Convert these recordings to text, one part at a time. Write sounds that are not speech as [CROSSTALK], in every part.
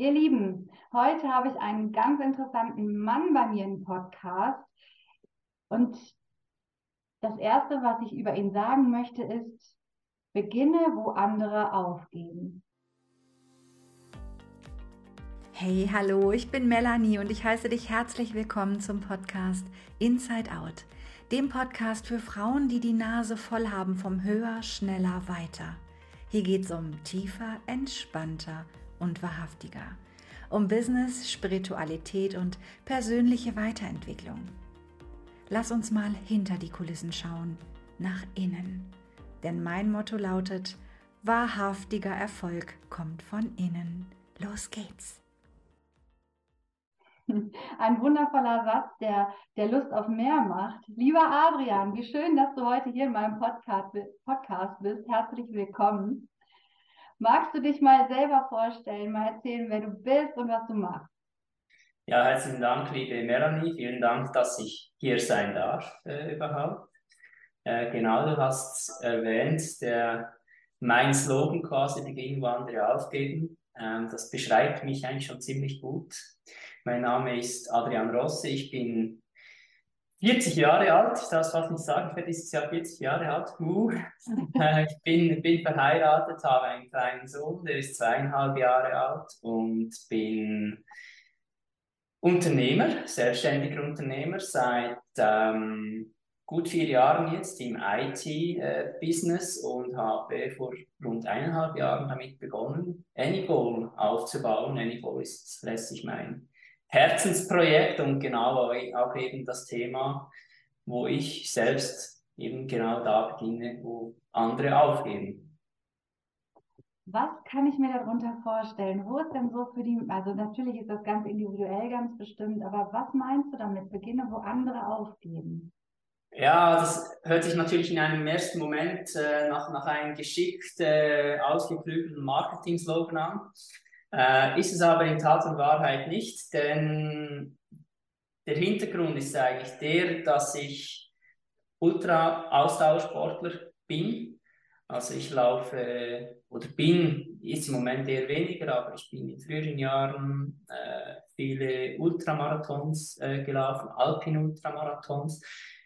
Ihr Lieben, heute habe ich einen ganz interessanten Mann bei mir im Podcast. Und das Erste, was ich über ihn sagen möchte, ist, beginne, wo andere aufgeben. Hey, hallo, ich bin Melanie und ich heiße dich herzlich willkommen zum Podcast Inside Out, dem Podcast für Frauen, die die Nase voll haben vom Höher, Schneller, Weiter. Hier geht es um tiefer, entspannter und wahrhaftiger, um Business, Spiritualität und persönliche Weiterentwicklung. Lass uns mal hinter die Kulissen schauen, nach innen. Denn mein Motto lautet, wahrhaftiger Erfolg kommt von innen. Los geht's! Ein wundervoller Satz, der, der Lust auf mehr macht. Lieber Adrian, wie schön, dass du heute hier in meinem Podcast, Podcast bist. Herzlich willkommen. Magst du dich mal selber vorstellen, mal erzählen, wer du bist und was du machst? Ja, herzlichen Dank, liebe Melanie. Vielen Dank, dass ich hier sein darf äh, überhaupt. Äh, genau, du hast erwähnt, der, mein Slogan quasi, Beginn, wo andere aufgeben. Ähm, das beschreibt mich eigentlich schon ziemlich gut. Mein Name ist Adrian Rosse, ich bin 40 Jahre alt, ich darf es fast nicht sagen, ich werde dieses Jahr 40 Jahre alt. Uh. [LAUGHS] ich bin, bin verheiratet, habe einen kleinen Sohn, der ist zweieinhalb Jahre alt und bin Unternehmer, selbstständiger Unternehmer seit ähm, gut vier Jahren jetzt im IT-Business äh, und habe vor rund eineinhalb Jahren damit begonnen, Anygoal aufzubauen. Anygoal ist letztlich mein Herzensprojekt und genau auch eben das Thema, wo ich selbst eben genau da beginne, wo andere aufgeben. Was kann ich mir darunter vorstellen? Wo ist denn so für die, also natürlich ist das ganz individuell ganz bestimmt, aber was meinst du damit? Beginne, wo andere aufgeben? Ja, das hört sich natürlich in einem ersten Moment äh, nach, nach einem geschickt äh, ausgeklügelten Marketing-Slogan an. Äh, ist es aber in Tat und Wahrheit nicht, denn der Hintergrund ist eigentlich der, dass ich Ultra-Ausdauersportler bin. Also ich laufe oder bin, ist im Moment eher weniger, aber ich bin in früheren Jahren äh, viele Ultramarathons äh, gelaufen, Alpin-Ultramarathons.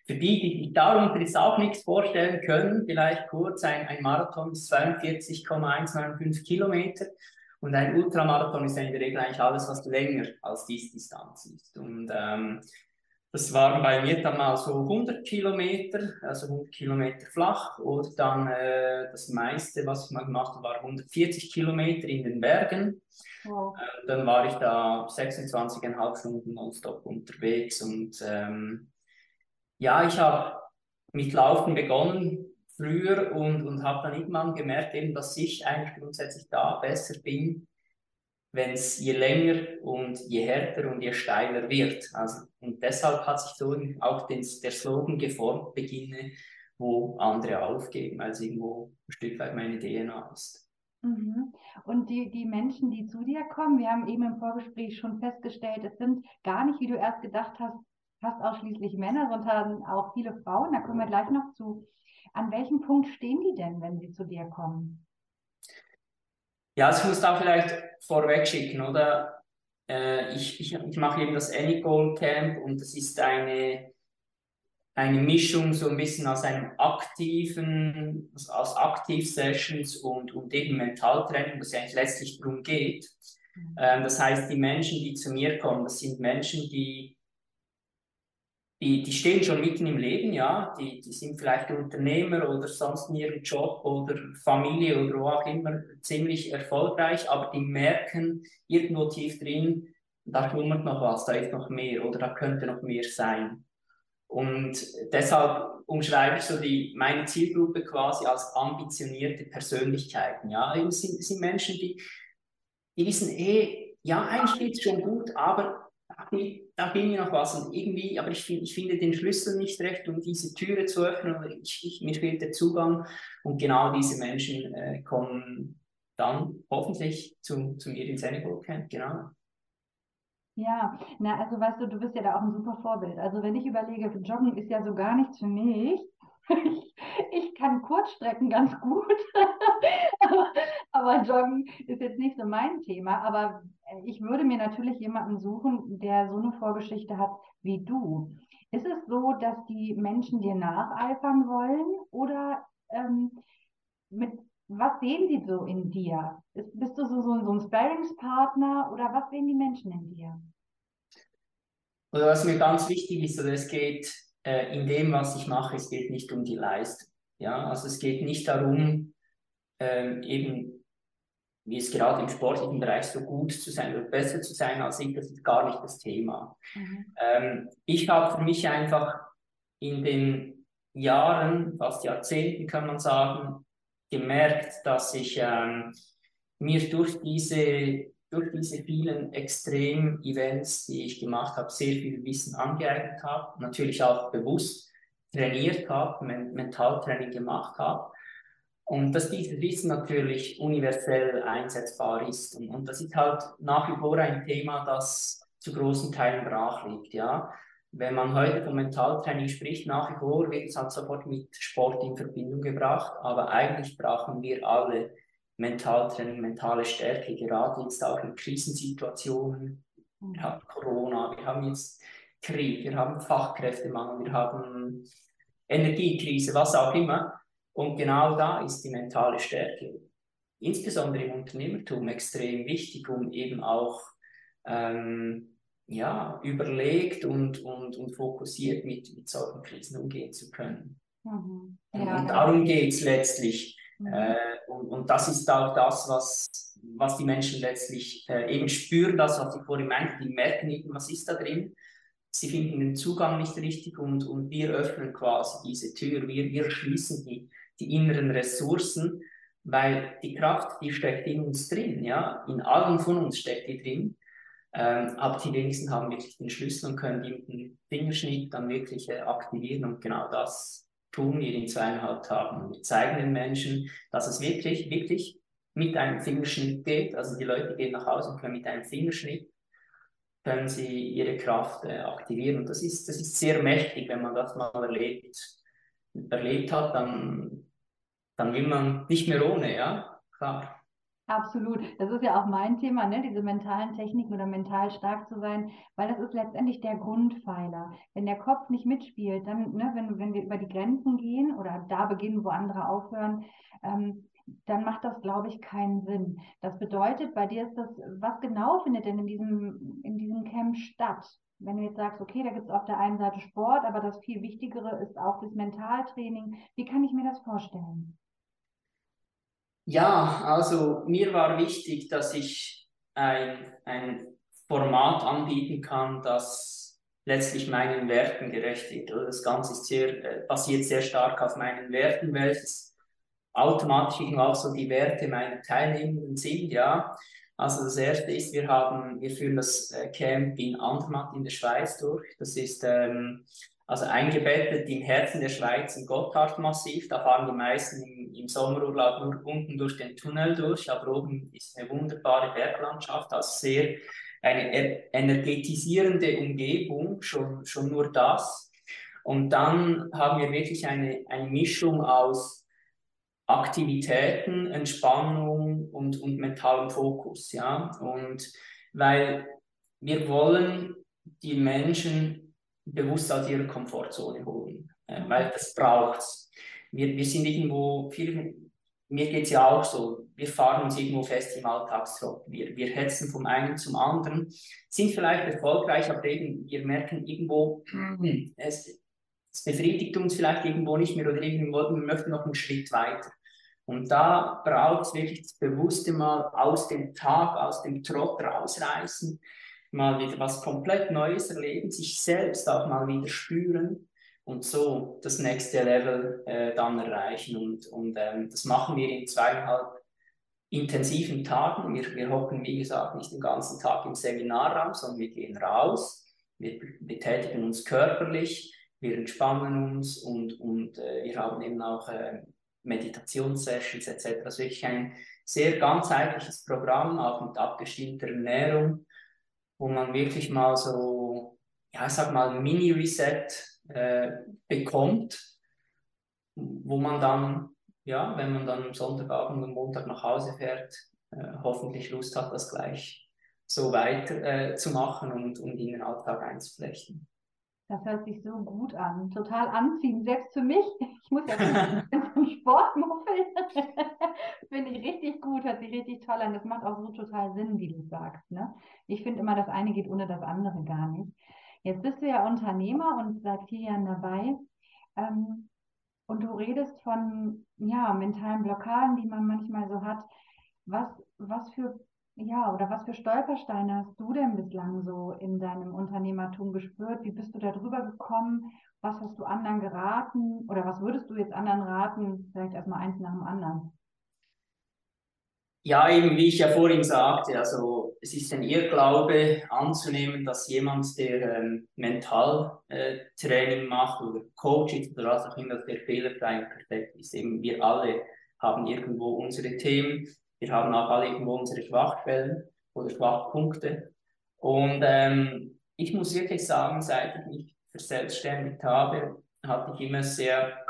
Für die, die sich darunter jetzt auch nichts vorstellen können, vielleicht kurz, ein, ein Marathon ist 42,195 Kilometer. Und ein Ultramarathon ist ja in der Regel eigentlich alles, was länger als diese Distanz ist. Und ähm, das waren bei mir dann mal so 100 Kilometer, also 100 Kilometer flach. Oder dann äh, das meiste, was ich mal gemacht habe, war 140 Kilometer in den Bergen. Wow. Äh, dann war ich da 26,5 Stunden nonstop unterwegs. Und ähm, ja, ich habe mit Laufen begonnen früher und, und habe dann irgendwann gemerkt, eben, dass ich eigentlich grundsätzlich da besser bin, wenn es je länger und je härter und je steiler wird. Also, und deshalb hat sich so auch den, der Slogan geformt, beginne, wo andere aufgeben, also irgendwo ein Stück weit meine DNA ist. Mhm. Und die, die Menschen, die zu dir kommen, wir haben eben im Vorgespräch schon festgestellt, es sind gar nicht, wie du erst gedacht hast, fast ausschließlich Männer, sondern auch viele Frauen. Da kommen wir gleich noch zu. An welchem Punkt stehen die denn, wenn sie zu dir kommen? Ja, das muss da vielleicht vorweg schicken, oder? Äh, ich, ich, ich mache eben das Anygoal Camp und das ist eine, eine Mischung so ein bisschen aus einem aktiven, aus, aus Aktiv-Sessions und, und eben Mentaltraining, was ja eigentlich letztlich darum geht. Mhm. Ähm, das heißt, die Menschen, die zu mir kommen, das sind Menschen, die die, die stehen schon mitten im Leben, ja, die, die sind vielleicht Unternehmer oder sonst in ihrem Job oder Familie oder wo auch immer ziemlich erfolgreich, aber die merken irgendwo tief drin, da schlummert noch was, da ist noch mehr oder da könnte noch mehr sein. Und deshalb umschreibe ich so die, meine Zielgruppe quasi als ambitionierte Persönlichkeiten. Ja, es sind, sind Menschen, die, die wissen eh, ja, eigentlich geht es schon gut, aber da bin ich noch was und irgendwie, aber ich, ich finde den Schlüssel nicht recht, um diese Türe zu öffnen. Ich, ich, mir fehlt der Zugang und genau diese Menschen äh, kommen dann hoffentlich zu, zu mir ins Senegal Camp, genau. Ja, na, also weißt du, du bist ja da auch ein super Vorbild. Also wenn ich überlege, Joggen ist ja so gar nichts für mich. [LAUGHS] Ich, kann Kurzstrecken ganz gut, [LAUGHS] aber, Joggen ist jetzt nicht so mein Thema. Aber ich würde mir natürlich jemanden suchen, der so eine Vorgeschichte hat wie du. Ist es so, dass die Menschen dir nacheifern wollen oder ähm, mit was sehen sie so in dir? Bist du so, so, so ein Sparringspartner oder was sehen die Menschen in dir? Oder was mir ganz wichtig ist, oder es geht äh, in dem, was ich mache, es geht nicht um die Leistung. Ja, also es geht nicht darum, ähm, eben, wie es gerade im sportlichen Bereich so gut zu sein oder besser zu sein als ich, das ist gar nicht das Thema. Mhm. Ähm, ich habe für mich einfach in den Jahren, fast Jahrzehnten kann man sagen, gemerkt, dass ich ähm, mir durch diese durch diese vielen Extrem-Events, die ich gemacht habe, sehr viel Wissen angeeignet habe, natürlich auch bewusst trainiert habe, Men Mentaltraining gemacht habe. Und dass dieses Wissen natürlich universell einsetzbar ist. Und, und das ist halt nach wie vor ein Thema, das zu großen Teilen brach liegt. Ja? Wenn man heute von Mentaltraining spricht, nach wie vor wird es halt sofort mit Sport in Verbindung gebracht, aber eigentlich brauchen wir alle Mentaltraining, mentale Stärke, gerade jetzt auch in Krisensituationen. Wir haben Corona, wir haben jetzt Krieg, wir haben Fachkräftemangel, wir haben Energiekrise, was auch immer. Und genau da ist die mentale Stärke, insbesondere im Unternehmertum, extrem wichtig, um eben auch ähm, ja, überlegt und, und, und fokussiert mit, mit solchen Krisen umgehen zu können. Mhm. Ja, und darum geht es letztlich. Mhm. Äh, und, und das ist auch das, was, was die Menschen letztlich äh, eben spüren, das, was ich vorhin meinte, die merken eben, was ist da drin. Sie finden den Zugang nicht richtig und, und wir öffnen quasi diese Tür, wir, wir schließen die, die inneren Ressourcen, weil die Kraft, die steckt in uns drin, ja, in allen von uns steckt die drin. Ähm, aber die wenigsten haben wirklich den Schlüssel und können die mit dem Fingerschnitt dann wirklich äh, aktivieren und genau das tun wir in zweieinhalb Tagen. Wir zeigen den Menschen, dass es wirklich, wirklich mit einem Fingerschnitt geht. Also die Leute gehen nach Hause und können mit einem Fingerschnitt können sie ihre Kraft äh, aktivieren. Und das ist, das ist sehr mächtig, wenn man das mal erlebt, erlebt hat, dann, dann will man nicht mehr ohne, ja, klar. Absolut. Das ist ja auch mein Thema, ne? diese mentalen Techniken oder mental stark zu sein, weil das ist letztendlich der Grundpfeiler. Wenn der Kopf nicht mitspielt, dann, ne, wenn, wenn wir über die Grenzen gehen oder da beginnen, wo andere aufhören, ähm, dann macht das, glaube ich, keinen Sinn. Das bedeutet, bei dir ist das, was genau findet denn in diesem, in diesem Camp statt? Wenn du jetzt sagst, okay, da gibt es auf der einen Seite Sport, aber das viel Wichtigere ist auch das Mentaltraining. Wie kann ich mir das vorstellen? Ja, also mir war wichtig, dass ich ein, ein Format anbieten kann, das letztlich meinen Werten gerecht wird. Das Ganze ist sehr, äh, basiert sehr stark auf meinen Werten, welches automatisch auch so die Werte meiner Teilnehmenden sind, ja. Also das erste ist, wir haben, wir führen das äh, Camp in Andermatt in der Schweiz durch. Das ist ähm, also eingebettet im Herzen der Schweiz im Gotthardmassiv. Da fahren die meisten im, im Sommerurlaub nur unten durch den Tunnel durch, aber oben ist eine wunderbare Berglandschaft, also sehr eine energetisierende Umgebung, schon, schon nur das. Und dann haben wir wirklich eine, eine Mischung aus Aktivitäten, Entspannung und, und mentalem Fokus. Ja? Und weil wir wollen die Menschen bewusst aus ihrer Komfortzone holen, äh, weil das braucht wir, wir sind irgendwo, viel, mir geht es ja auch so, wir fahren uns irgendwo fest im Alltagstrott, wir, wir hetzen vom einen zum anderen, sind vielleicht erfolgreich, aber eben, wir merken irgendwo, mhm. es, es befriedigt uns vielleicht irgendwo nicht mehr oder irgendwo, wir möchten noch einen Schritt weiter. Und da braucht es wirklich das bewusste Mal aus dem Tag, aus dem Trott rausreißen, mal wieder was komplett Neues erleben, sich selbst auch mal wieder spüren und so das nächste Level äh, dann erreichen. Und, und ähm, das machen wir in zweieinhalb intensiven Tagen. Wir, wir hocken, wie gesagt, nicht den ganzen Tag im Seminarraum, sondern wir gehen raus, wir betätigen uns körperlich, wir entspannen uns und, und äh, wir haben eben auch äh, Meditationssessions etc. Also wirklich ein sehr ganzheitliches Programm, auch mit abgestimmter Ernährung wo man wirklich mal so, ja, ich sag mal, Mini-Reset äh, bekommt wo man dann, ja, wenn man dann am Sonntagabend und Montag nach Hause fährt, äh, hoffentlich Lust hat, das gleich so weiter äh, zu machen und, und in den Alltag einzuflechten. Das hört sich so gut an, total anziehend, selbst für mich. Ich muss ja [LAUGHS] zum Sportmuffel. [LAUGHS] finde ich richtig gut, hört sich richtig toll an. Das macht auch so total Sinn, wie du sagst. Ne? Ich finde immer, das eine geht ohne das andere gar nicht. Jetzt bist du ja Unternehmer und seit vier Jahren dabei. Ähm, und du redest von ja, mentalen Blockaden, die man manchmal so hat. Was, was für ja, oder was für Stolpersteine hast du denn bislang so in deinem Unternehmertum gespürt? Wie bist du da drüber gekommen? Was hast du anderen geraten? Oder was würdest du jetzt anderen raten? Vielleicht erstmal eins nach dem anderen. Ja, eben wie ich ja vorhin sagte, also es ist ein Irrglaube anzunehmen, dass jemand, der ähm, Mentaltraining äh, macht oder Coach ist oder was auch immer, der fehlerfrei und perfekt ist. Eben wir alle haben irgendwo unsere Themen, wir haben auch alle irgendwo unsere Schwachstellen oder Schwachpunkte. Und ähm, ich muss wirklich sagen, seit ich mich verselbstständigt habe, hatte ich immer sehr,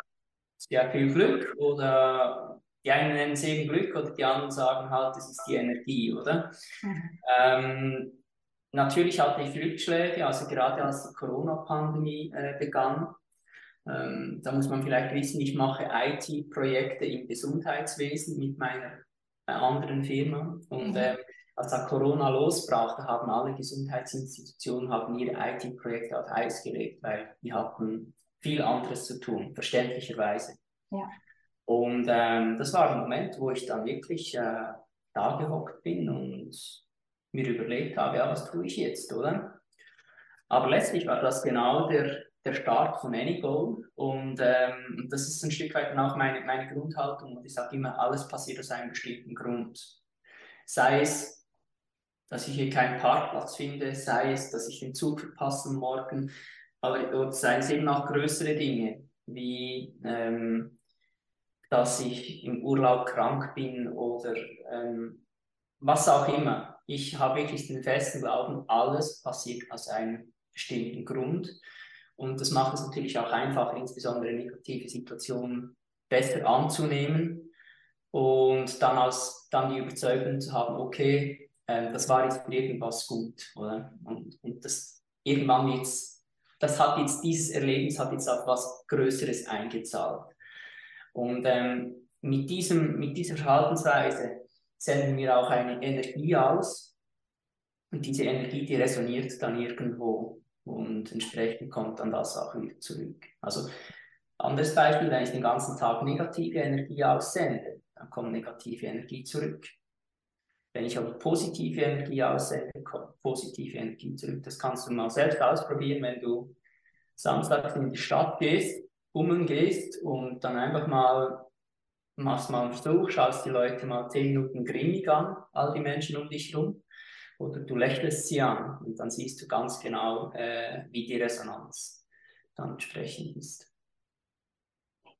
sehr viel Glück oder die einen nennen es eben Glück oder die anderen sagen halt, es ist die Energie, oder? Mhm. Ähm, natürlich hatte ich Rückschläge, also gerade als die Corona-Pandemie äh, begann. Ähm, da muss man vielleicht wissen, ich mache IT-Projekte im Gesundheitswesen mit meiner anderen Firma. Und mhm. äh, als da Corona losbrach, da haben alle Gesundheitsinstitutionen haben ihre IT-Projekte auf Eis gelegt, weil die hatten viel anderes zu tun, verständlicherweise. Ja. Und ähm, das war der Moment, wo ich dann wirklich äh, da gehockt bin und mir überlegt habe, ja, was tue ich jetzt, oder? Aber letztlich war das genau der, der Start von Anygo. Und ähm, das ist ein Stück weit auch meine, meine Grundhaltung. Und ich sage immer, alles passiert aus einem bestimmten Grund. Sei es, dass ich hier keinen Parkplatz finde, sei es, dass ich den Zug verpasse morgen, aber sei es eben auch größere Dinge, wie ähm, dass ich im Urlaub krank bin oder ähm, was auch immer. Ich habe wirklich den festen Glauben, alles passiert aus einem bestimmten Grund. Und das macht es natürlich auch einfacher, insbesondere negative Situationen besser anzunehmen und dann, als, dann die Überzeugung zu haben, okay, äh, das war jetzt irgendwas gut. Oder? Und, und das irgendwann jetzt, das hat jetzt, dieses Erlebnis hat jetzt auf was Größeres eingezahlt. Und ähm, mit, diesem, mit dieser Verhaltensweise senden wir auch eine Energie aus. Und diese Energie, die resoniert dann irgendwo und entsprechend kommt dann das auch wieder zurück. Also anderes Beispiel, wenn ich den ganzen Tag negative Energie aussende, dann kommt negative Energie zurück. Wenn ich aber positive Energie aussende, kommt positive Energie zurück. Das kannst du mal selbst ausprobieren, wenn du samstags in die Stadt gehst, bummeln gehst und dann einfach mal machst mal einen Versuch, schaust die Leute mal zehn Minuten grimmig an, all die Menschen um dich herum oder du lächelst sie an und dann siehst du ganz genau, äh, wie die Resonanz dann entsprechend ist.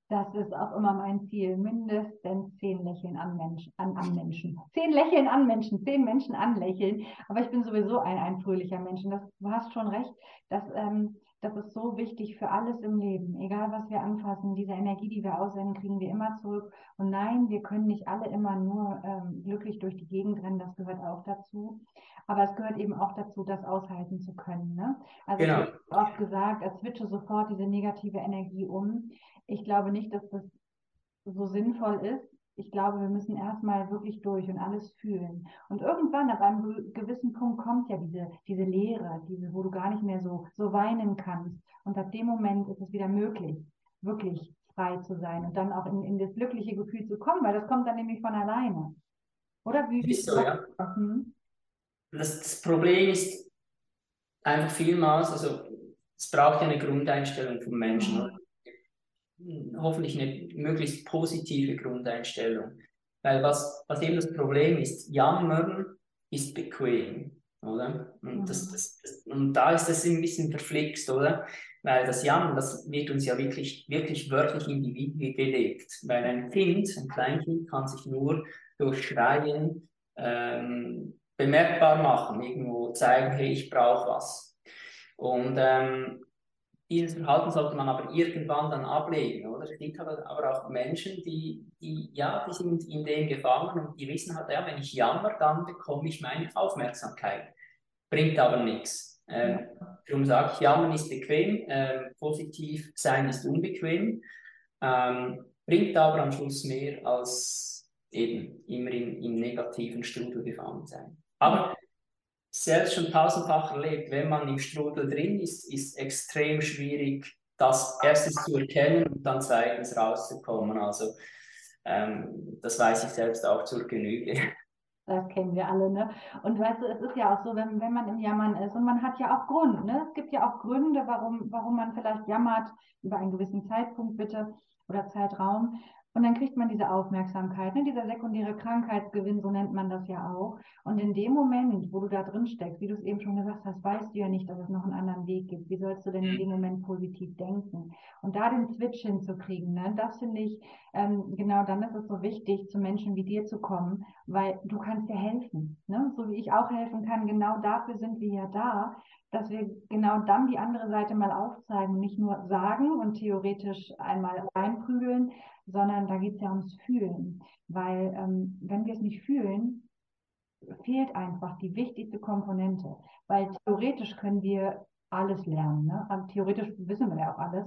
Das ist auch immer mein Ziel. Mindestens zehn Lächeln an Menschen, an, an Menschen. Zehn Lächeln an Menschen, zehn Menschen anlächeln. Aber ich bin sowieso ein, ein fröhlicher Mensch. Und das, du hast schon recht, dass ähm, das ist so wichtig für alles im Leben. Egal was wir anfassen, diese Energie, die wir aussenden, kriegen wir immer zurück. Und nein, wir können nicht alle immer nur ähm, glücklich durch die Gegend rennen. Das gehört auch dazu. Aber es gehört eben auch dazu, das aushalten zu können. Ne? Also genau. oft gesagt, er switche sofort diese negative Energie um. Ich glaube nicht, dass das so sinnvoll ist, ich glaube, wir müssen erstmal wirklich durch und alles fühlen. Und irgendwann, ab einem gewissen Punkt, kommt ja diese, diese Leere, diese, wo du gar nicht mehr so, so weinen kannst. Und ab dem Moment ist es wieder möglich, wirklich frei zu sein und dann auch in, in das glückliche Gefühl zu kommen, weil das kommt dann nämlich von alleine. Oder wie? Ist so, ja. Hm? Das, das Problem ist einfach vielmals, also es braucht ja eine Grundeinstellung vom Menschen. Mhm hoffentlich eine möglichst positive Grundeinstellung. Weil was, was eben das Problem ist, jammern ist bequem, oder? Und, mhm. das, das, das, und da ist das ein bisschen verflixt, oder? Weil das Jammern, das wird uns ja wirklich, wirklich wörtlich in die Wiege gelegt. Weil ein Kind, ein Kleinkind, kann sich nur durch Schreien ähm, bemerkbar machen, irgendwo zeigen, hey, ich brauche was. Und ähm, dieses Verhalten sollte man aber irgendwann dann ablegen, oder? Es gibt aber, auch Menschen, die, die, ja, die sind in dem gefangen und die wissen halt, ja, wenn ich jammer, dann bekomme ich meine Aufmerksamkeit. Bringt aber nichts. Ähm, darum sage ich, jammern ist bequem, ähm, positiv sein ist unbequem, ähm, bringt aber am Schluss mehr als eben immer in, im negativen Strudel gefangen sein. Aber selbst schon tausendfach erlebt, wenn man im Strudel drin ist, ist extrem schwierig, das erstens zu erkennen und dann zweitens rauszukommen. Also ähm, das weiß ich selbst auch zur Genüge. Das kennen wir alle, ne? Und weißt du, es ist ja auch so, wenn, wenn man im Jammern ist und man hat ja auch Grund, ne? Es gibt ja auch Gründe, warum, warum man vielleicht jammert, über einen gewissen Zeitpunkt bitte oder Zeitraum. Und dann kriegt man diese Aufmerksamkeit, ne? dieser sekundäre Krankheitsgewinn, so nennt man das ja auch. Und in dem Moment, wo du da drin steckst, wie du es eben schon gesagt hast, weißt du ja nicht, dass es noch einen anderen Weg gibt. Wie sollst du denn in dem Moment positiv denken? Und da den Switch hinzukriegen, ne? das finde ich, ähm, genau dann ist es so wichtig, zu Menschen wie dir zu kommen, weil du kannst dir helfen. Ne? So wie ich auch helfen kann, genau dafür sind wir ja da, dass wir genau dann die andere Seite mal aufzeigen, nicht nur sagen und theoretisch einmal reinprügeln, sondern da geht es ja ums Fühlen. Weil ähm, wenn wir es nicht fühlen, fehlt einfach die wichtigste Komponente. Weil theoretisch können wir alles lernen. Ne? Also theoretisch wissen wir ja auch alles.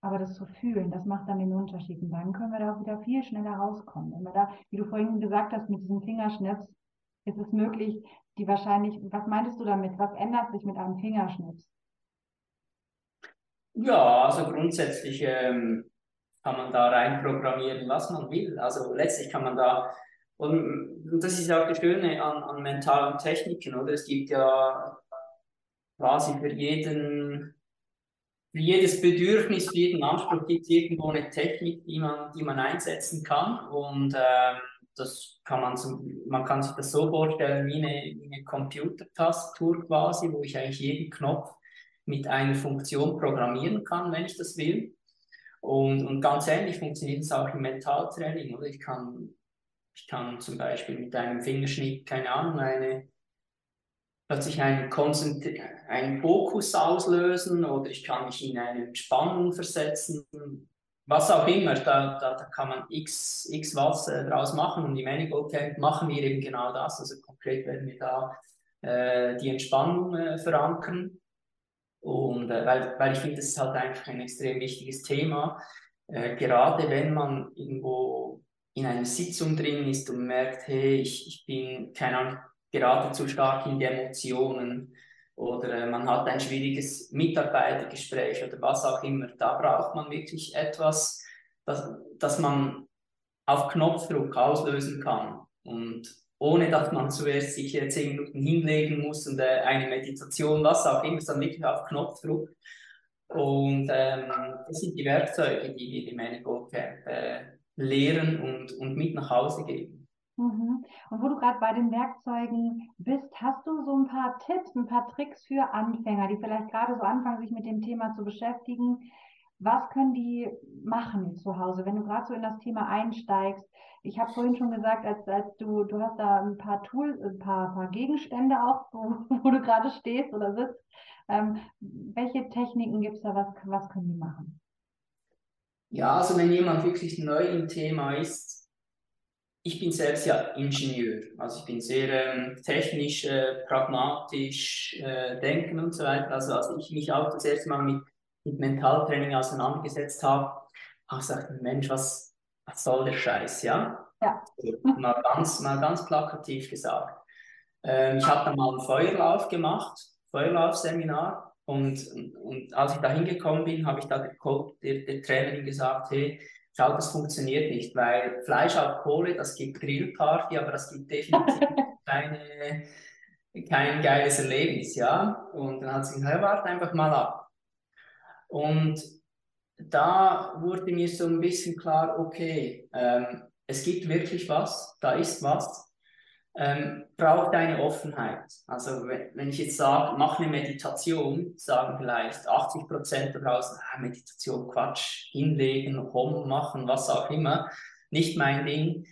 Aber das zu fühlen, das macht dann den Unterschied. Und dann können wir da auch wieder viel schneller rauskommen. Wenn wir da, wie du vorhin gesagt hast, mit diesem Fingerschnips, ist es möglich, die wahrscheinlich, was meintest du damit? Was ändert sich mit einem Fingerschnips? Ja, also grundsätzlich ähm, kann man da rein programmieren, was man will. Also letztlich kann man da, und das ist auch das Schöne an, an mentalen Techniken, oder? Es gibt ja quasi für jeden, für jedes Bedürfnis, für jeden Anspruch gibt es irgendwo eine Technik, die man, die man einsetzen kann. Und ähm, das kann man, zum, man kann sich das so vorstellen wie eine, wie eine Computertastatur quasi, wo ich eigentlich jeden Knopf mit einer Funktion programmieren kann, wenn ich das will. Und, und ganz ähnlich funktioniert es auch im Mentaltraining. Oder? Ich, kann, ich kann zum Beispiel mit einem Fingerschnitt, keine Ahnung, eine, plötzlich einen, einen Fokus auslösen oder ich kann mich in eine Entspannung versetzen. Was auch immer, da, da, da kann man x, x was äh, draus machen. Und im Manigo Camp machen wir eben genau das. Also konkret werden wir da äh, die Entspannung äh, verankern. Und äh, weil, weil ich finde, das ist halt einfach ein extrem wichtiges Thema. Äh, gerade wenn man irgendwo in einer Sitzung drin ist und merkt, hey, ich, ich bin, keine Ahnung, gerade zu stark in die Emotionen oder äh, man hat ein schwieriges Mitarbeitergespräch oder was auch immer, da braucht man wirklich etwas, das, das man auf Knopfdruck auslösen kann. Und ohne dass man zuerst sich äh, zehn Minuten hinlegen muss und äh, eine Meditation, was auch immer, sondern wirklich auf Knopfdruck. Und ähm, das sind die Werkzeuge, die wir im Manifold Camp äh, lehren und, und mit nach Hause geben. Mhm. Und wo du gerade bei den Werkzeugen bist, hast du so ein paar Tipps, ein paar Tricks für Anfänger, die vielleicht gerade so anfangen, sich mit dem Thema zu beschäftigen? Was können die machen zu Hause, wenn du gerade so in das Thema einsteigst? Ich habe vorhin schon gesagt, als, als du, du hast da ein paar Tools, ein paar, paar Gegenstände auch, wo, [LAUGHS] wo du gerade stehst oder sitzt. Ähm, welche Techniken gibt es da? Was, was können die machen? Ja, also wenn jemand wirklich neu im Thema ist, ich bin selbst ja Ingenieur, also ich bin sehr ähm, technisch, äh, pragmatisch äh, denken und so weiter. Also als ich mich auch das erste Mal mit, mit Mentaltraining auseinandergesetzt habe, habe ich gesagt, Mensch, was, was soll der Scheiß, ja? Ja. mal, ganz, mal ganz plakativ gesagt. Ähm, ich habe dann mal einen Feuerlauf gemacht, Feuerlaufseminar. Und, und als ich da hingekommen bin, habe ich da der, der, der Trainerin gesagt, hey, schau, das funktioniert nicht, weil Fleisch auf Kohle, das gibt Grillparty, aber das gibt definitiv [LAUGHS] keine, kein geiles Erlebnis, ja. Und dann hat sie gesagt, hey, warte einfach mal ab. Und da wurde mir so ein bisschen klar, okay, ähm, es gibt wirklich was, da ist was, ähm, braucht eine Offenheit. Also wenn, wenn ich jetzt sage, mach eine Meditation, sagen vielleicht 80 Prozent da draußen, ah, Meditation, Quatsch, hinlegen, Home machen, was auch immer, nicht mein Ding.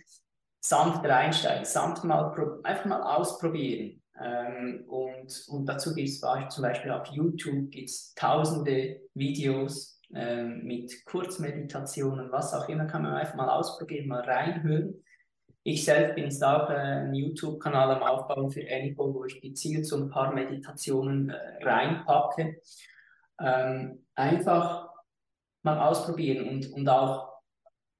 Sanft reinsteigen, sanft mal, einfach mal ausprobieren. Ähm, und, und dazu gibt es zum Beispiel auf YouTube gibt's tausende Videos ähm, mit Kurzmeditationen, was auch immer, kann man einfach mal ausprobieren, mal reinhören. Ich selbst bin jetzt auch äh, einen YouTube-Kanal am Aufbauen für Anypol, wo ich gezielt so ein paar Meditationen äh, reinpacke. Ähm, einfach mal ausprobieren und, und auch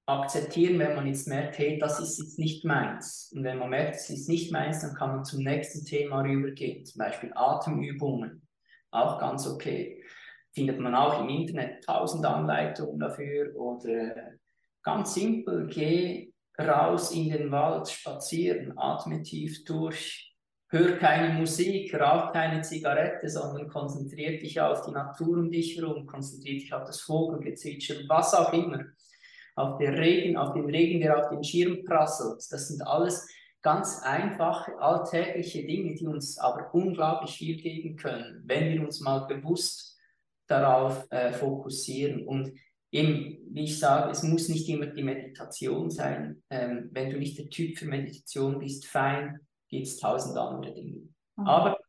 akzeptieren, wenn man jetzt merkt, hey, das ist jetzt nicht meins. Und wenn man merkt, es ist nicht meins, dann kann man zum nächsten Thema rübergehen, zum Beispiel Atemübungen, auch ganz okay. Findet man auch im Internet tausend Anleitungen dafür oder ganz simpel, geh raus in den Wald, spazieren, atme tief durch, hör keine Musik, rauch keine Zigarette, sondern konzentriere dich auf die Natur um dich herum, konzentriere dich auf das Vogelgezwitscher, was auch immer auf, der Regen, auf den Regen, der auf den Schirm prasselt. Das sind alles ganz einfache, alltägliche Dinge, die uns aber unglaublich viel geben können, wenn wir uns mal bewusst darauf äh, fokussieren. Und eben, wie ich sage, es muss nicht immer die Meditation sein. Ähm, wenn du nicht der Typ für Meditation bist, fein, gibt es tausend andere Dinge. Mhm. Aber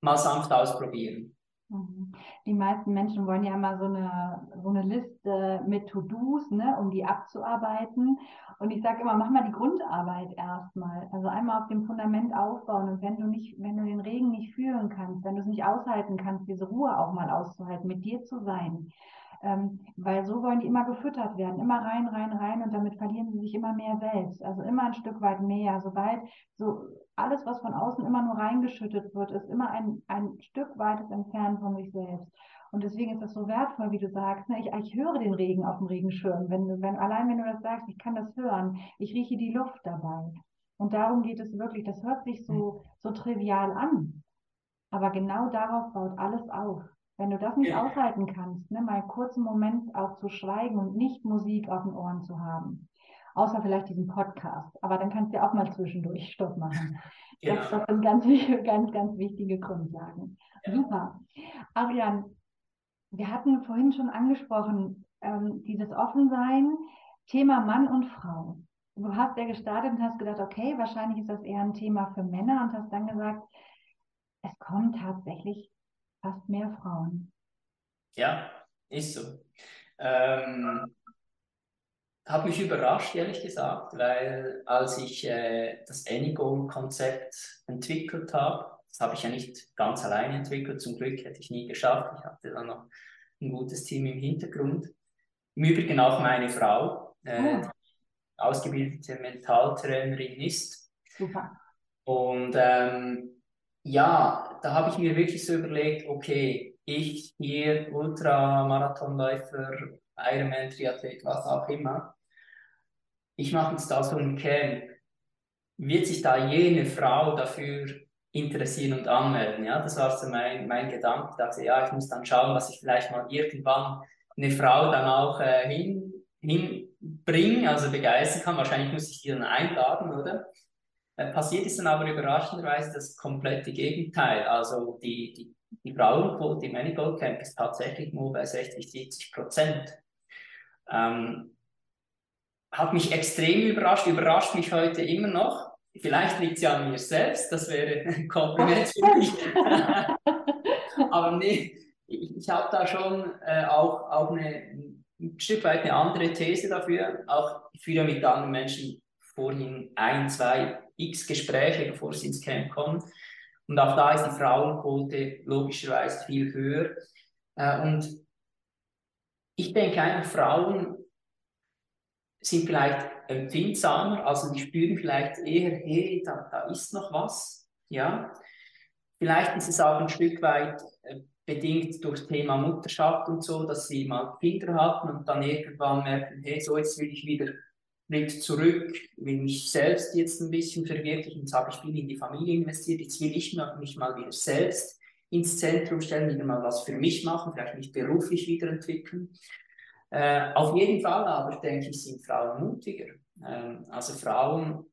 mal sanft ausprobieren. Mhm. Die meisten Menschen wollen ja immer so eine, so eine Liste mit To-Dos, ne, um die abzuarbeiten. Und ich sage immer, mach mal die Grundarbeit erstmal. Also einmal auf dem Fundament aufbauen. Und wenn du nicht, wenn du den Regen nicht fühlen kannst, wenn du es nicht aushalten kannst, diese Ruhe auch mal auszuhalten, mit dir zu sein, ähm, weil so wollen die immer gefüttert werden, immer rein, rein, rein und damit verlieren sie sich immer mehr selbst. Also immer ein Stück weit mehr. Sobald so alles, was von außen immer nur reingeschüttet wird, ist immer ein, ein Stück weites Entfernen von sich selbst. Und deswegen ist das so wertvoll, wie du sagst. Ne? Ich, ich höre den Regen auf dem Regenschirm. Wenn, wenn, allein wenn du das sagst, ich kann das hören. Ich rieche die Luft dabei. Und darum geht es wirklich. Das hört sich so, so trivial an. Aber genau darauf baut alles auf. Wenn du das nicht ja. aushalten kannst, ne, mal einen kurzen Moment auch zu schweigen und nicht Musik auf den Ohren zu haben, außer vielleicht diesen Podcast, aber dann kannst du ja auch mal zwischendurch Stopp machen. Ja. Das, das, sind ganz, [LAUGHS] ganz, ganz wichtige Grundlagen. Ja. Super. Arian, wir hatten vorhin schon angesprochen, ähm, dieses Offensein, Thema Mann und Frau. Du hast ja gestartet und hast gedacht, okay, wahrscheinlich ist das eher ein Thema für Männer und hast dann gesagt, es kommen tatsächlich fast mehr Frauen. Ja, ist so. Ähm, hat mich überrascht, ehrlich gesagt, weil als ich äh, das Anygoal-Konzept entwickelt habe, das habe ich ja nicht ganz alleine entwickelt, zum Glück hätte ich nie geschafft. Ich hatte dann noch ein gutes Team im Hintergrund. Im Übrigen auch meine Frau, äh, oh. ausgebildete Mentaltrainerin ist. Super. Und ähm, ja, da habe ich mir wirklich so überlegt, okay, ich hier Ultramarathonläufer, Ironman, Triathlet, was auch immer, ich mache jetzt da so ein Camp. Wird sich da jene Frau dafür interessieren und anmelden? Ja, das war so mein, mein Gedanke. Ich dachte, ja, ich muss dann schauen, dass ich vielleicht mal irgendwann eine Frau dann auch äh, hin, hinbringen, also begeistern kann. Wahrscheinlich muss ich die dann einladen, oder? Äh, passiert ist dann aber überraschenderweise das komplette Gegenteil. Also die, die, die Frauenquote im Manifold Camp ist tatsächlich nur bei 60, 70 Prozent. Ähm, hat mich extrem überrascht, überrascht mich heute immer noch. Vielleicht liegt es ja an mir selbst, das wäre [LAUGHS] ein Kompliment für mich. [LAUGHS] aber nee, ich, ich habe da schon äh, auch, auch eine, ein Stück weit eine andere These dafür. Auch ich führe mit anderen Menschen vorhin ein, zwei x Gespräche, bevor sie ins Camp kommen. Und auch da ist die Frauenquote logischerweise viel höher. Äh, und ich denke einfach, Frauen sind vielleicht empfindsamer, also die spüren vielleicht eher, hey, da, da ist noch was. Ja? Vielleicht ist es auch ein Stück weit äh, bedingt durch Thema Mutterschaft und so, dass sie mal Kinder hatten und dann irgendwann merken, hey, so jetzt will ich wieder Schritt zurück, will mich selbst jetzt ein bisschen verwirklichen. Jetzt habe ich viel in die Familie investiert. Jetzt will ich mich mal wieder selbst ins Zentrum stellen, wieder mal was für mich machen, vielleicht mich beruflich wiederentwickeln. Äh, auf jeden Fall aber, denke ich, sind Frauen mutiger. Ähm, also Frauen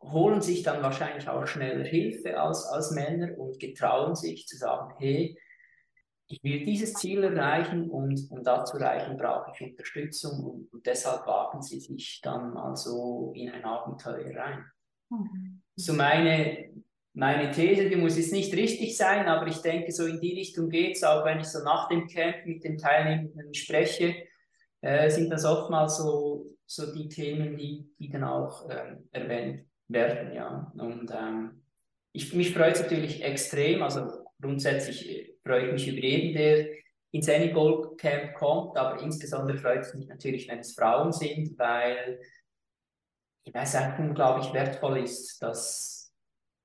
holen sich dann wahrscheinlich auch schneller Hilfe als, als Männer und getrauen sich zu sagen, hey, ich will dieses Ziel erreichen und um das zu erreichen, brauche ich Unterstützung und, und, deshalb wagen sie sich dann mal so in ein Abenteuer rein. Mhm. So meine, meine These, die muss jetzt nicht richtig sein, aber ich denke, so in die Richtung geht es, auch wenn ich so nach dem Camp mit den Teilnehmenden spreche, äh, sind das oftmals so, so die Themen, die, die dann auch ähm, erwähnt werden. Ja. Und ähm, ich, mich freut es natürlich extrem, also grundsätzlich freue ich mich über jeden, der ins Any Gold Camp kommt, aber insbesondere freut es mich natürlich, wenn es Frauen sind, weil weiß einfach unglaublich wertvoll ist, dass,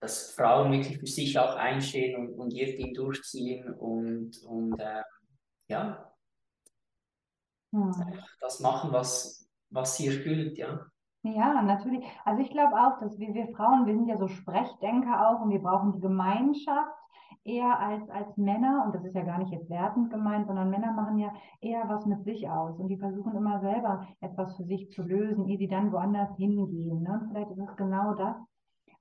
dass Frauen wirklich für sich auch einstehen und, und ihr Ding durchziehen und, und äh, ja, hm. das machen, was, was sie erfüllt, ja. Ja, natürlich. Also ich glaube auch, dass wir, wir Frauen, wir sind ja so Sprechdenker auch und wir brauchen die Gemeinschaft eher als, als Männer, und das ist ja gar nicht jetzt wertend gemeint, sondern Männer machen ja eher was mit sich aus und die versuchen immer selber etwas für sich zu lösen, ehe sie dann woanders hingehen. Ne? Und vielleicht ist es genau das.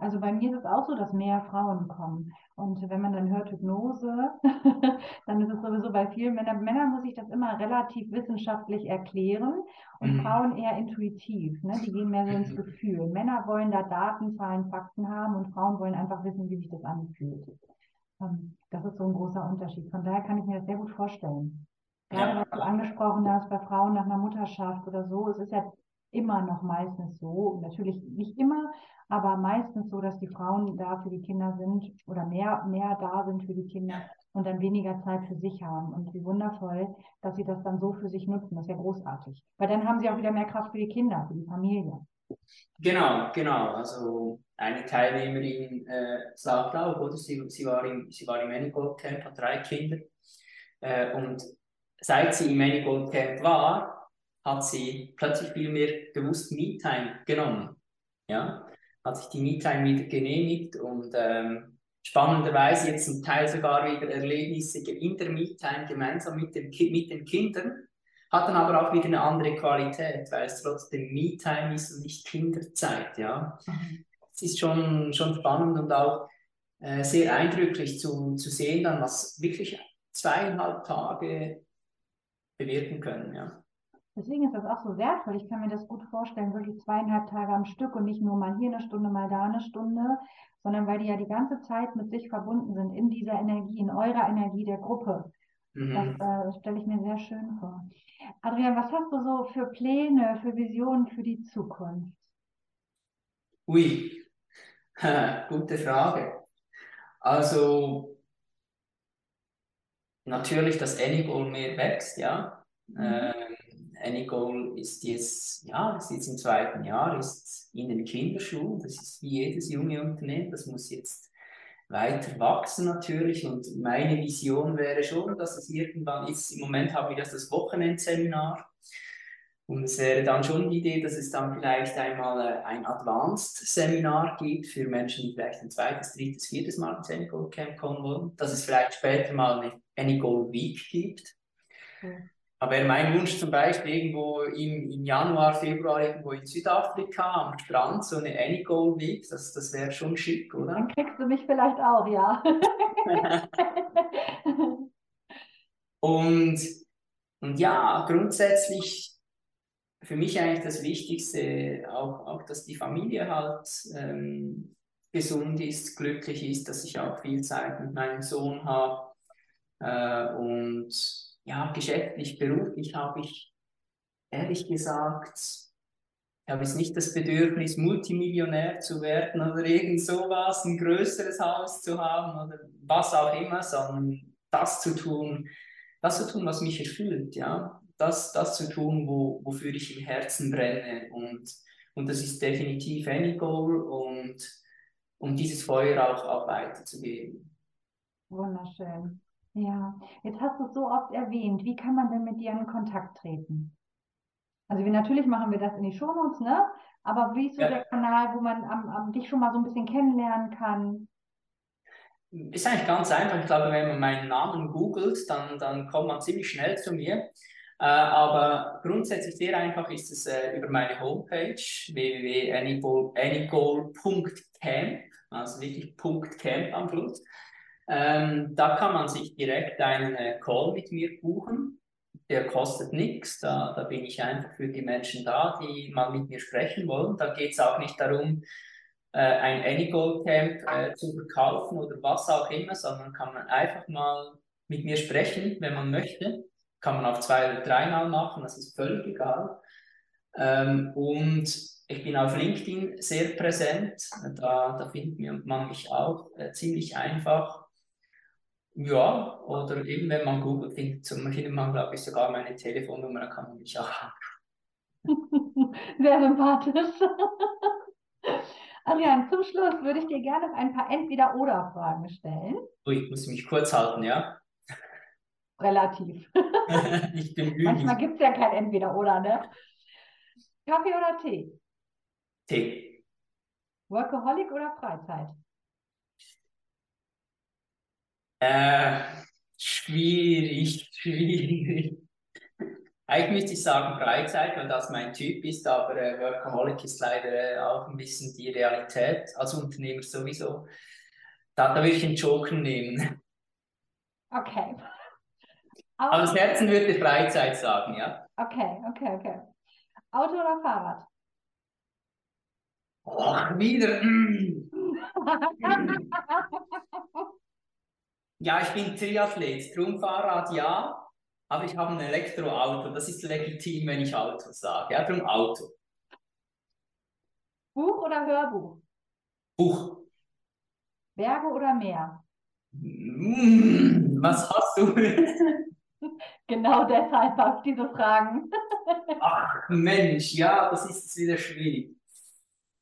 Also bei mir ist es auch so, dass mehr Frauen kommen. Und wenn man dann hört Hypnose, [LAUGHS] dann ist es sowieso bei vielen Männern, Männern muss ich das immer relativ wissenschaftlich erklären und mhm. Frauen eher intuitiv. Ne? Die gehen mehr so ins mhm. Gefühl. Männer wollen da Daten, Zahlen, Fakten haben und Frauen wollen einfach wissen, wie sich das anfühlt. Ähm, das ist so ein großer Unterschied. Von daher kann ich mir das sehr gut vorstellen. Gerade was du angesprochen hast bei Frauen nach einer Mutterschaft oder so, es ist ja immer noch meistens so, natürlich nicht immer, aber meistens so, dass die Frauen da für die Kinder sind oder mehr, mehr da sind für die Kinder und dann weniger Zeit für sich haben. Und wie wundervoll, dass sie das dann so für sich nutzen. Das ist ja großartig. Weil dann haben sie auch wieder mehr Kraft für die Kinder, für die Familie. Genau, genau. Also eine Teilnehmerin äh, sagt auch, oder sie, sie, war im, sie war im Manigold Camp, hat drei Kinder. Äh, und seit sie im Manigold Camp war, hat sie plötzlich viel mehr bewusst Me-Time genommen. Ja? Hat sich die Me-Time wieder genehmigt und ähm, spannenderweise jetzt zum Teil sogar wieder Erlebnisse in der Me-Time gemeinsam mit, dem mit den Kindern hat dann aber auch wieder eine andere Qualität, weil es trotzdem Me-Time ist und nicht Kinderzeit, ja. Es ist schon, schon spannend und auch äh, sehr eindrücklich zu, zu sehen, dann, was wirklich zweieinhalb Tage bewirken können, ja. Deswegen ist das auch so wertvoll. Ich kann mir das gut vorstellen, wirklich zweieinhalb Tage am Stück und nicht nur mal hier eine Stunde, mal da eine Stunde, sondern weil die ja die ganze Zeit mit sich verbunden sind, in dieser Energie, in eurer Energie der Gruppe. Mhm. Das äh, stelle ich mir sehr schön vor. Adrian, was hast du so für Pläne, für Visionen für die Zukunft? Ui, [LAUGHS] gute Frage. Also natürlich, dass Anygoal mehr wächst, ja. Mhm. Ähm, Anygoal ist jetzt, ja, ist jetzt im zweiten Jahr, ist in den Kinderschuhen. Das ist wie jedes junge Unternehmen. Das muss jetzt weiter wachsen natürlich. Und meine Vision wäre schon, dass es irgendwann ist. Im Moment haben wir das, das Wochenendseminar. Und es wäre dann schon die Idee, dass es dann vielleicht einmal äh, ein Advanced-Seminar gibt für Menschen, die vielleicht ein zweites, drittes, viertes Mal ins Anygoal Camp kommen wollen. Dass es vielleicht später mal eine Anygoal Week gibt. Mhm. Aber mein Wunsch zum Beispiel irgendwo im, im Januar, Februar irgendwo in Südafrika am Strand so eine Anygoal Week, das, das wäre schon schick, oder? Dann kriegst du mich vielleicht auch, ja. [LAUGHS] und, und ja, grundsätzlich für mich eigentlich das Wichtigste auch, auch dass die Familie halt ähm, gesund ist, glücklich ist, dass ich auch viel Zeit mit meinem Sohn habe äh, und ja, geschäftlich, beruflich habe ich ehrlich gesagt, ich habe jetzt nicht das Bedürfnis, Multimillionär zu werden oder irgend sowas, ein größeres Haus zu haben oder was auch immer, sondern das zu tun, das zu tun, was mich erfüllt, ja. Das, das zu tun, wo, wofür ich im Herzen brenne. Und, und das ist definitiv any goal und um dieses Feuer auch, auch weiterzugeben. Wunderschön. Ja, jetzt hast du es so oft erwähnt. Wie kann man denn mit dir in Kontakt treten? Also wir, natürlich machen wir das in die Shownotes, ne? Aber wie ist so ja. der Kanal, wo man am, am, dich schon mal so ein bisschen kennenlernen kann? Ist eigentlich ganz einfach. Ich glaube, wenn man meinen Namen googelt, dann, dann kommt man ziemlich schnell zu mir. Äh, aber grundsätzlich sehr einfach ist es äh, über meine Homepage www.anygoal.camp, also wirklich .camp am Schluss. Ähm, da kann man sich direkt einen äh, Call mit mir buchen. Der kostet nichts. Da, da bin ich einfach für die Menschen da, die mal mit mir sprechen wollen. Da geht es auch nicht darum, äh, ein Anygold Camp äh, zu verkaufen oder was auch immer, sondern kann man einfach mal mit mir sprechen, wenn man möchte. Kann man auch zwei oder dreimal machen, das ist völlig egal. Ähm, und ich bin auf LinkedIn sehr präsent, da, da findet man mich auch äh, ziemlich einfach. Ja, oder eben wenn man googelt, findet, findet man, glaube ich, sogar meine Telefonnummer, da kann man mich auch anrufen. [LAUGHS] Sehr sympathisch. [LAUGHS] Adrian, zum Schluss würde ich dir gerne noch ein paar Entweder-Oder-Fragen stellen. Ui, ich muss mich kurz halten, ja? Relativ. [LAUGHS] ich bin Manchmal gibt es ja kein Entweder-Oder, ne? Kaffee oder Tee? Tee. Workaholic oder Freizeit? Äh, schwierig, [LAUGHS] schwierig. Eigentlich müsste ich sagen Freizeit, weil das mein Typ ist, aber äh, Workaholic ist leider äh, auch ein bisschen die Realität, als Unternehmer sowieso. Da, da würde ich einen Joker nehmen. Okay. Aber das Herzen würde Freizeit sagen, ja. Okay, okay, okay. Auto oder Fahrrad? Oh, wieder. [LAUGHS] [LAUGHS] Ja, ich bin Triathlet, drum Fahrrad ja, aber ich habe ein Elektroauto. Das ist legitim, wenn ich Auto sage. Ja, drum Auto. Buch oder Hörbuch? Buch. Berge oder Meer? Mm, was hast du? [LAUGHS] genau deshalb habe ich diese Fragen. [LAUGHS] Ach Mensch, ja, das ist wieder schwierig.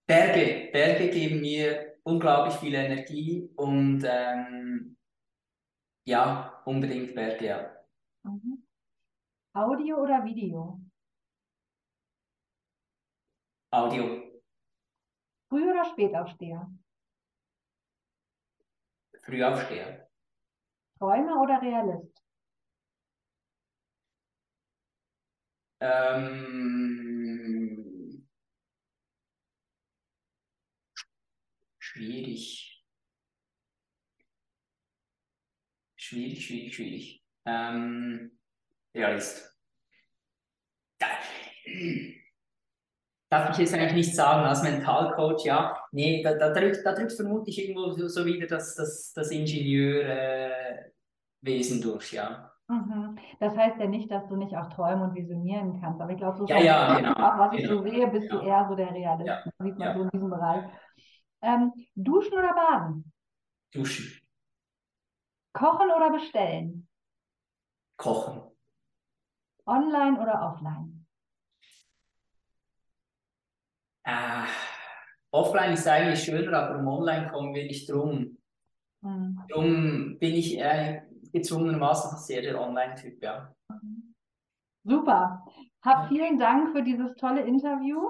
Berge, Berge geben mir unglaublich viel Energie und ähm, ja, unbedingt Berge, ja. Mhm. Audio oder Video? Audio. Früh- oder Spätaufsteher? Frühaufsteher. Träumer oder Realist? Ähm, schwierig. Schwierig, schwierig, schwierig. Ähm, Realist. Darf ich jetzt eigentlich nicht sagen, als Mentalcoach, ja. Nee, da, da, drückt, da drückt vermutlich irgendwo so, so wieder das, das, das Ingenieurwesen äh, durch, ja. Mhm. Das heißt ja nicht, dass du nicht auch träumen und visionieren kannst, aber ich glaube, so ja, ja, genau, auch was ich genau, so sehe, bist genau. du eher so der Realist, ja, sieht man ja. so in diesem Bereich. Ähm, duschen oder baden? Duschen. Kochen oder bestellen? Kochen. Online oder offline? Äh, offline ist eigentlich schöner, aber um online kommen wir nicht drum. Mhm. Darum bin ich äh, gezwungenermaßen sehr der Online-Typ, ja. Super. Hab vielen Dank für dieses tolle Interview.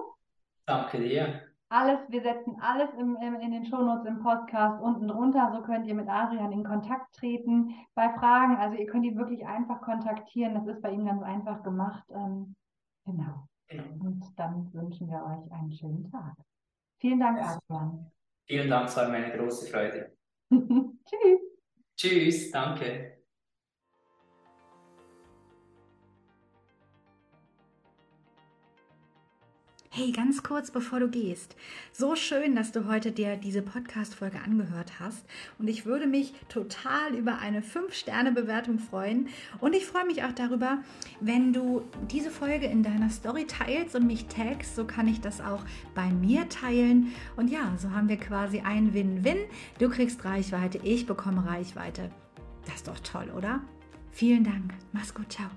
Danke dir. Alles, wir setzen alles im, im, in den Shownotes im Podcast unten drunter. So könnt ihr mit Adrian in Kontakt treten. Bei Fragen, also ihr könnt ihn wirklich einfach kontaktieren. Das ist bei ihm ganz einfach gemacht. Ähm, genau. Genau. Und dann wünschen wir euch einen schönen Tag. Vielen Dank, Adrian. Vielen Dank, es war mir eine große Freude. [LAUGHS] Tschüss. Tschüss, danke. Hey, ganz kurz bevor du gehst. So schön, dass du heute dir diese Podcast-Folge angehört hast. Und ich würde mich total über eine 5-Sterne-Bewertung freuen. Und ich freue mich auch darüber, wenn du diese Folge in deiner Story teilst und mich tagst. So kann ich das auch bei mir teilen. Und ja, so haben wir quasi ein Win-Win. Du kriegst Reichweite, ich bekomme Reichweite. Das ist doch toll, oder? Vielen Dank. Mach's gut. Ciao.